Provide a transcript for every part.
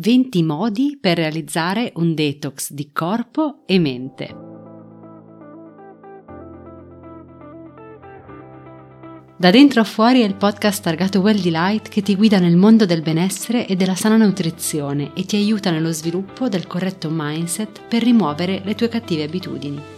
20 modi per realizzare un detox di corpo e mente. Da dentro a fuori è il podcast targato Well Delight che ti guida nel mondo del benessere e della sana nutrizione e ti aiuta nello sviluppo del corretto mindset per rimuovere le tue cattive abitudini.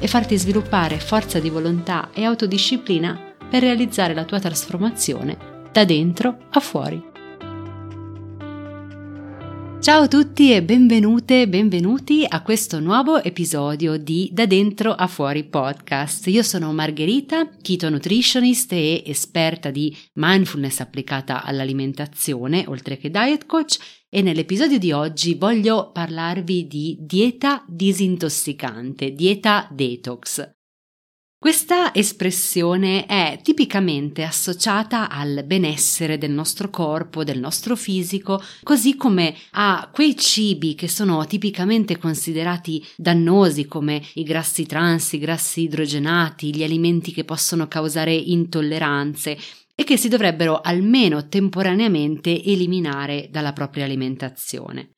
e farti sviluppare forza di volontà e autodisciplina per realizzare la tua trasformazione da dentro a fuori. Ciao a tutti e benvenute benvenuti a questo nuovo episodio di Da dentro a fuori podcast. Io sono Margherita, keto nutritionist e esperta di mindfulness applicata all'alimentazione, oltre che diet coach, e nell'episodio di oggi voglio parlarvi di dieta disintossicante, dieta detox. Questa espressione è tipicamente associata al benessere del nostro corpo, del nostro fisico, così come a quei cibi che sono tipicamente considerati dannosi come i grassi trans, i grassi idrogenati, gli alimenti che possono causare intolleranze e che si dovrebbero almeno temporaneamente eliminare dalla propria alimentazione.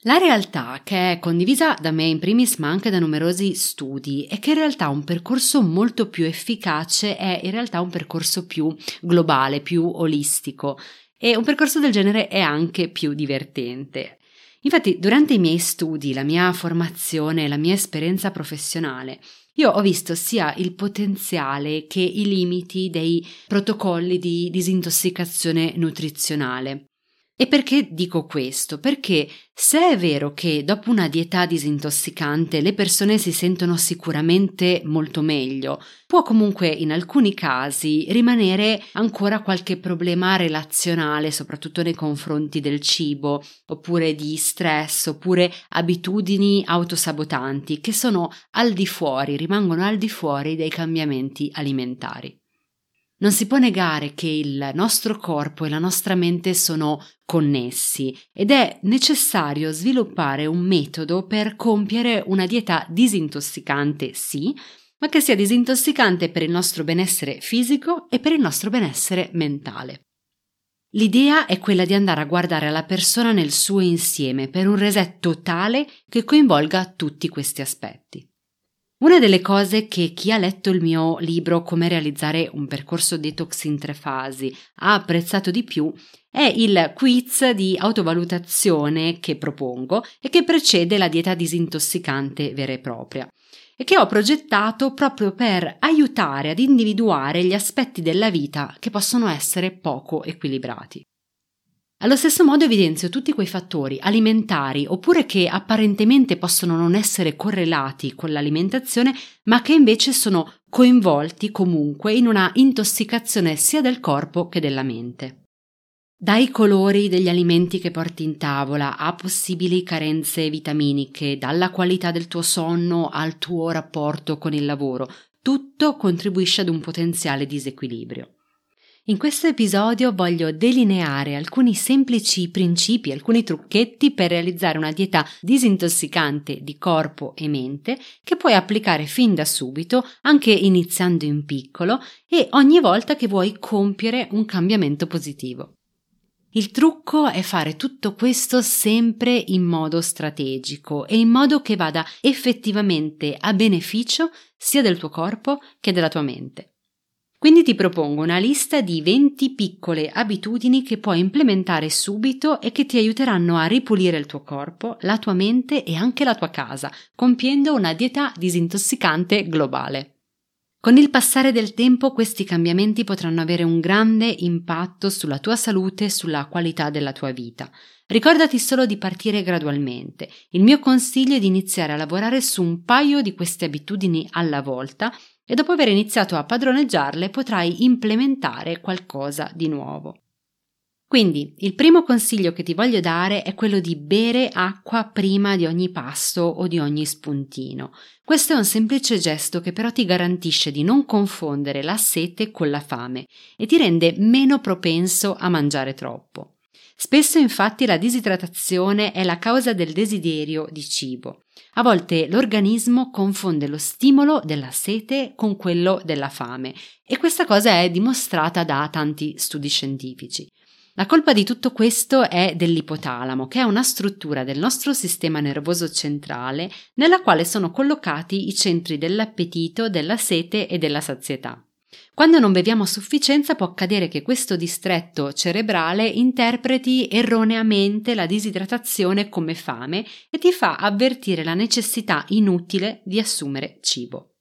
La realtà, che è condivisa da me in primis ma anche da numerosi studi, è che in realtà un percorso molto più efficace è in realtà un percorso più globale, più olistico e un percorso del genere è anche più divertente. Infatti, durante i miei studi, la mia formazione, la mia esperienza professionale, io ho visto sia il potenziale che i limiti dei protocolli di disintossicazione nutrizionale. E perché dico questo? Perché se è vero che dopo una dieta disintossicante le persone si sentono sicuramente molto meglio, può comunque in alcuni casi rimanere ancora qualche problema relazionale, soprattutto nei confronti del cibo, oppure di stress, oppure abitudini autosabotanti che sono al di fuori, rimangono al di fuori dei cambiamenti alimentari. Non si può negare che il nostro corpo e la nostra mente sono connessi ed è necessario sviluppare un metodo per compiere una dieta disintossicante, sì, ma che sia disintossicante per il nostro benessere fisico e per il nostro benessere mentale. L'idea è quella di andare a guardare la persona nel suo insieme per un reset totale che coinvolga tutti questi aspetti. Una delle cose che chi ha letto il mio libro Come realizzare un percorso detox in tre fasi ha apprezzato di più è il quiz di autovalutazione che propongo e che precede la dieta disintossicante vera e propria e che ho progettato proprio per aiutare ad individuare gli aspetti della vita che possono essere poco equilibrati. Allo stesso modo evidenzio tutti quei fattori alimentari oppure che apparentemente possono non essere correlati con l'alimentazione, ma che invece sono coinvolti comunque in una intossicazione sia del corpo che della mente. Dai colori degli alimenti che porti in tavola a possibili carenze vitaminiche, dalla qualità del tuo sonno al tuo rapporto con il lavoro, tutto contribuisce ad un potenziale disequilibrio. In questo episodio voglio delineare alcuni semplici principi, alcuni trucchetti per realizzare una dieta disintossicante di corpo e mente che puoi applicare fin da subito, anche iniziando in piccolo e ogni volta che vuoi compiere un cambiamento positivo. Il trucco è fare tutto questo sempre in modo strategico e in modo che vada effettivamente a beneficio sia del tuo corpo che della tua mente. Quindi ti propongo una lista di 20 piccole abitudini che puoi implementare subito e che ti aiuteranno a ripulire il tuo corpo, la tua mente e anche la tua casa, compiendo una dieta disintossicante globale. Con il passare del tempo questi cambiamenti potranno avere un grande impatto sulla tua salute e sulla qualità della tua vita. Ricordati solo di partire gradualmente. Il mio consiglio è di iniziare a lavorare su un paio di queste abitudini alla volta e dopo aver iniziato a padroneggiarle potrai implementare qualcosa di nuovo. Quindi il primo consiglio che ti voglio dare è quello di bere acqua prima di ogni pasto o di ogni spuntino. Questo è un semplice gesto che però ti garantisce di non confondere la sete con la fame e ti rende meno propenso a mangiare troppo. Spesso infatti la disidratazione è la causa del desiderio di cibo. A volte l'organismo confonde lo stimolo della sete con quello della fame e questa cosa è dimostrata da tanti studi scientifici. La colpa di tutto questo è dell'ipotalamo, che è una struttura del nostro sistema nervoso centrale nella quale sono collocati i centri dell'appetito, della sete e della sazietà. Quando non beviamo a sufficienza può accadere che questo distretto cerebrale interpreti erroneamente la disidratazione come fame e ti fa avvertire la necessità inutile di assumere cibo.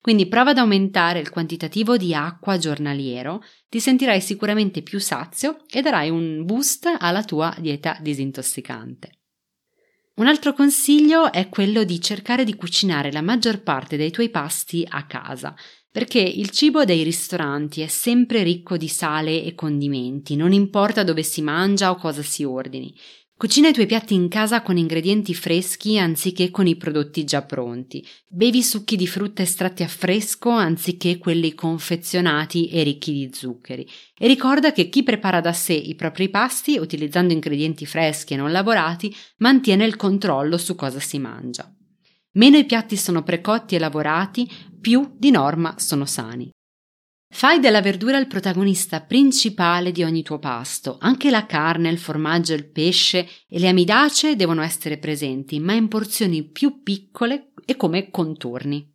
Quindi prova ad aumentare il quantitativo di acqua giornaliero, ti sentirai sicuramente più sazio e darai un boost alla tua dieta disintossicante. Un altro consiglio è quello di cercare di cucinare la maggior parte dei tuoi pasti a casa, perché il cibo dei ristoranti è sempre ricco di sale e condimenti, non importa dove si mangia o cosa si ordini. Cucina i tuoi piatti in casa con ingredienti freschi anziché con i prodotti già pronti. Bevi succhi di frutta estratti a fresco anziché quelli confezionati e ricchi di zuccheri. E ricorda che chi prepara da sé i propri pasti, utilizzando ingredienti freschi e non lavorati, mantiene il controllo su cosa si mangia. Meno i piatti sono precotti e lavorati, più di norma sono sani. Fai della verdura il protagonista principale di ogni tuo pasto. Anche la carne, il formaggio, il pesce e le amidacee devono essere presenti, ma in porzioni più piccole e come contorni.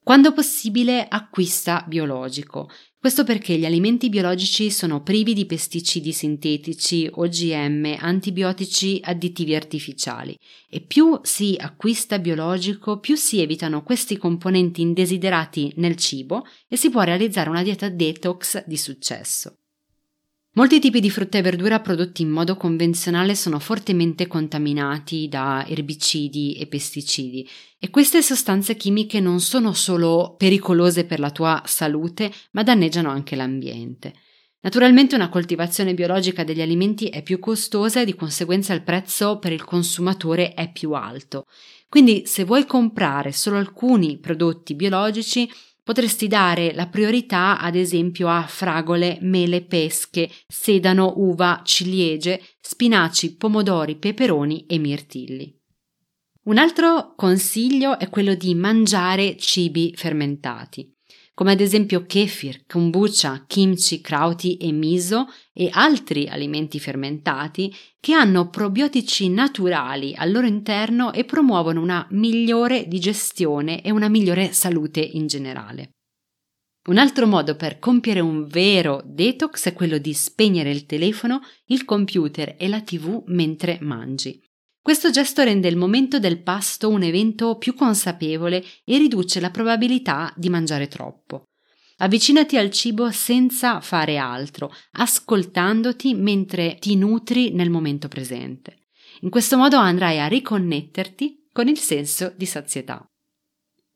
Quando possibile acquista biologico. Questo perché gli alimenti biologici sono privi di pesticidi sintetici, OGM, antibiotici, additivi artificiali e più si acquista biologico, più si evitano questi componenti indesiderati nel cibo e si può realizzare una dieta detox di successo. Molti tipi di frutta e verdura prodotti in modo convenzionale sono fortemente contaminati da erbicidi e pesticidi e queste sostanze chimiche non sono solo pericolose per la tua salute, ma danneggiano anche l'ambiente. Naturalmente una coltivazione biologica degli alimenti è più costosa e di conseguenza il prezzo per il consumatore è più alto. Quindi se vuoi comprare solo alcuni prodotti biologici, Potresti dare la priorità, ad esempio, a fragole, mele, pesche, sedano, uva, ciliegie, spinaci, pomodori, peperoni e mirtilli. Un altro consiglio è quello di mangiare cibi fermentati come ad esempio kefir, kombucha, kimchi, krauti e miso e altri alimenti fermentati che hanno probiotici naturali al loro interno e promuovono una migliore digestione e una migliore salute in generale. Un altro modo per compiere un vero detox è quello di spegnere il telefono, il computer e la tv mentre mangi. Questo gesto rende il momento del pasto un evento più consapevole e riduce la probabilità di mangiare troppo. Avvicinati al cibo senza fare altro, ascoltandoti mentre ti nutri nel momento presente. In questo modo andrai a riconnetterti con il senso di sazietà.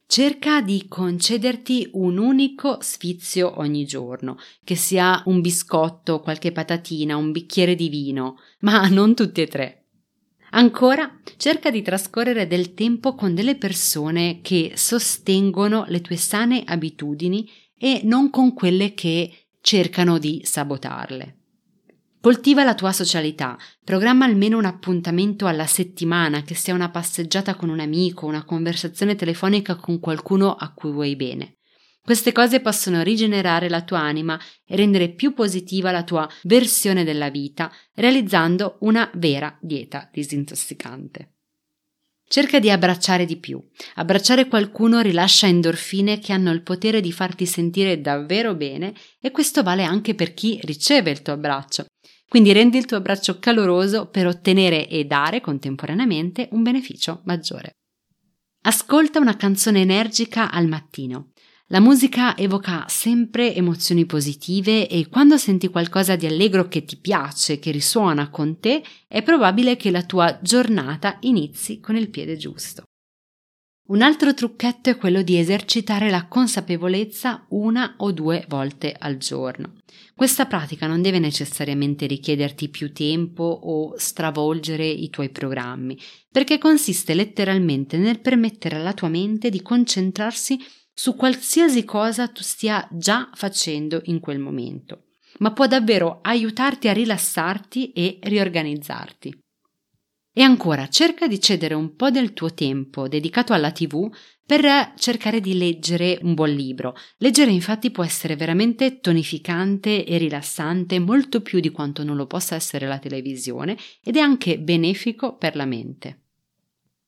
Cerca di concederti un unico sfizio ogni giorno, che sia un biscotto, qualche patatina, un bicchiere di vino, ma non tutti e tre. Ancora, cerca di trascorrere del tempo con delle persone che sostengono le tue sane abitudini e non con quelle che cercano di sabotarle. Coltiva la tua socialità, programma almeno un appuntamento alla settimana, che sia una passeggiata con un amico, una conversazione telefonica con qualcuno a cui vuoi bene. Queste cose possono rigenerare la tua anima e rendere più positiva la tua versione della vita, realizzando una vera dieta disintossicante. Cerca di abbracciare di più. Abbracciare qualcuno rilascia endorfine che hanno il potere di farti sentire davvero bene e questo vale anche per chi riceve il tuo abbraccio. Quindi rendi il tuo abbraccio caloroso per ottenere e dare contemporaneamente un beneficio maggiore. Ascolta una canzone energica al mattino. La musica evoca sempre emozioni positive e quando senti qualcosa di allegro che ti piace, che risuona con te, è probabile che la tua giornata inizi con il piede giusto. Un altro trucchetto è quello di esercitare la consapevolezza una o due volte al giorno. Questa pratica non deve necessariamente richiederti più tempo o stravolgere i tuoi programmi, perché consiste letteralmente nel permettere alla tua mente di concentrarsi su qualsiasi cosa tu stia già facendo in quel momento, ma può davvero aiutarti a rilassarti e riorganizzarti. E ancora, cerca di cedere un po' del tuo tempo dedicato alla TV per cercare di leggere un buon libro. Leggere infatti può essere veramente tonificante e rilassante, molto più di quanto non lo possa essere la televisione, ed è anche benefico per la mente.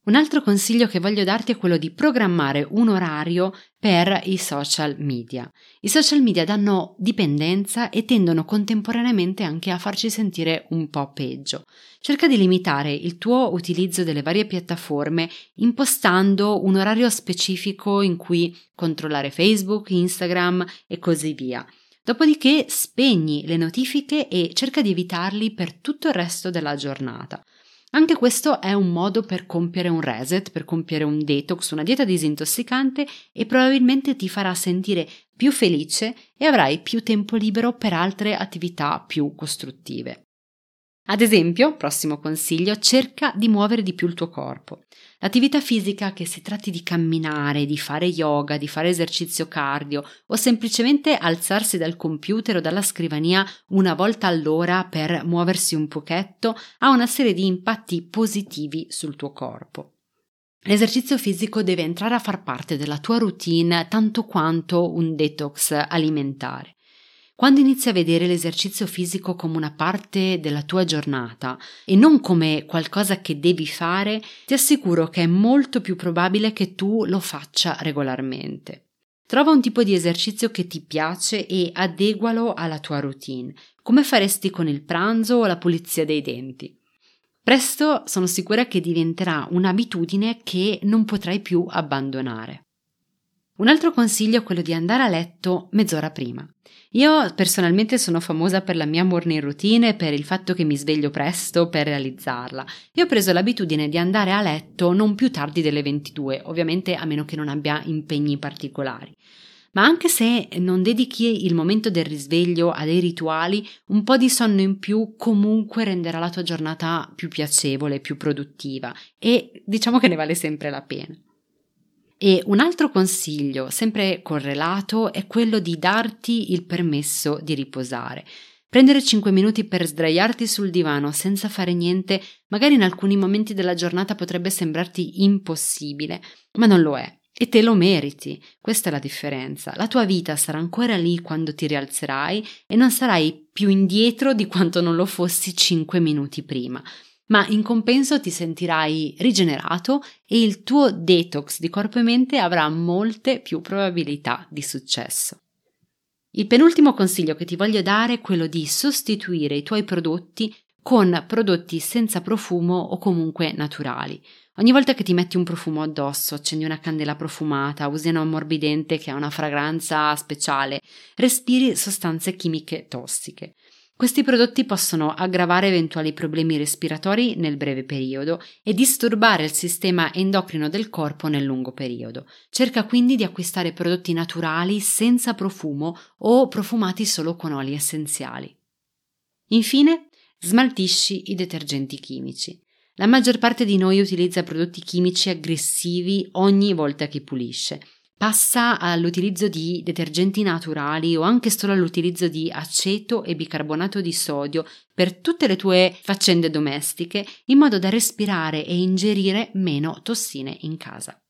Un altro consiglio che voglio darti è quello di programmare un orario per i social media. I social media danno dipendenza e tendono contemporaneamente anche a farci sentire un po' peggio. Cerca di limitare il tuo utilizzo delle varie piattaforme impostando un orario specifico in cui controllare Facebook, Instagram e così via. Dopodiché spegni le notifiche e cerca di evitarli per tutto il resto della giornata. Anche questo è un modo per compiere un reset, per compiere un detox, una dieta disintossicante e probabilmente ti farà sentire più felice e avrai più tempo libero per altre attività più costruttive. Ad esempio, prossimo consiglio, cerca di muovere di più il tuo corpo. L'attività fisica, che si tratti di camminare, di fare yoga, di fare esercizio cardio o semplicemente alzarsi dal computer o dalla scrivania una volta all'ora per muoversi un pochetto, ha una serie di impatti positivi sul tuo corpo. L'esercizio fisico deve entrare a far parte della tua routine tanto quanto un detox alimentare. Quando inizi a vedere l'esercizio fisico come una parte della tua giornata e non come qualcosa che devi fare, ti assicuro che è molto più probabile che tu lo faccia regolarmente. Trova un tipo di esercizio che ti piace e adegualo alla tua routine, come faresti con il pranzo o la pulizia dei denti. Presto sono sicura che diventerà un'abitudine che non potrai più abbandonare. Un altro consiglio è quello di andare a letto mezz'ora prima. Io personalmente sono famosa per la mia morning routine e per il fatto che mi sveglio presto per realizzarla. Io ho preso l'abitudine di andare a letto non più tardi delle 22, ovviamente a meno che non abbia impegni particolari. Ma anche se non dedichi il momento del risveglio a dei rituali, un po' di sonno in più comunque renderà la tua giornata più piacevole, più produttiva e diciamo che ne vale sempre la pena. E un altro consiglio, sempre correlato, è quello di darti il permesso di riposare. Prendere 5 minuti per sdraiarti sul divano senza fare niente, magari in alcuni momenti della giornata potrebbe sembrarti impossibile, ma non lo è. E te lo meriti. Questa è la differenza. La tua vita sarà ancora lì quando ti rialzerai e non sarai più indietro di quanto non lo fossi 5 minuti prima ma in compenso ti sentirai rigenerato e il tuo detox di corpo e mente avrà molte più probabilità di successo. Il penultimo consiglio che ti voglio dare è quello di sostituire i tuoi prodotti con prodotti senza profumo o comunque naturali. Ogni volta che ti metti un profumo addosso, accendi una candela profumata, usi un ammorbidente che ha una fragranza speciale, respiri sostanze chimiche tossiche. Questi prodotti possono aggravare eventuali problemi respiratori nel breve periodo e disturbare il sistema endocrino del corpo nel lungo periodo. Cerca quindi di acquistare prodotti naturali senza profumo o profumati solo con oli essenziali. Infine, smaltisci i detergenti chimici. La maggior parte di noi utilizza prodotti chimici aggressivi ogni volta che pulisce passa all'utilizzo di detergenti naturali o anche solo all'utilizzo di aceto e bicarbonato di sodio per tutte le tue faccende domestiche in modo da respirare e ingerire meno tossine in casa.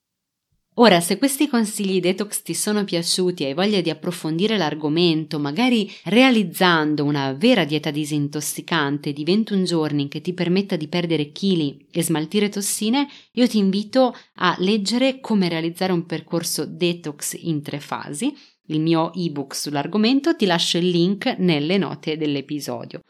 Ora, se questi consigli detox ti sono piaciuti e hai voglia di approfondire l'argomento, magari realizzando una vera dieta disintossicante di 21 giorni che ti permetta di perdere chili e smaltire tossine, io ti invito a leggere come realizzare un percorso detox in tre fasi. Il mio ebook sull'argomento ti lascio il link nelle note dell'episodio.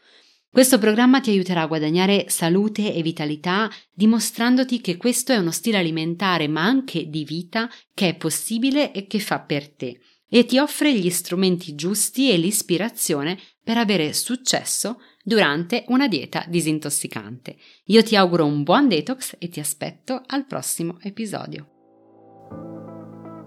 Questo programma ti aiuterà a guadagnare salute e vitalità dimostrandoti che questo è uno stile alimentare ma anche di vita che è possibile e che fa per te e ti offre gli strumenti giusti e l'ispirazione per avere successo durante una dieta disintossicante. Io ti auguro un buon detox e ti aspetto al prossimo episodio.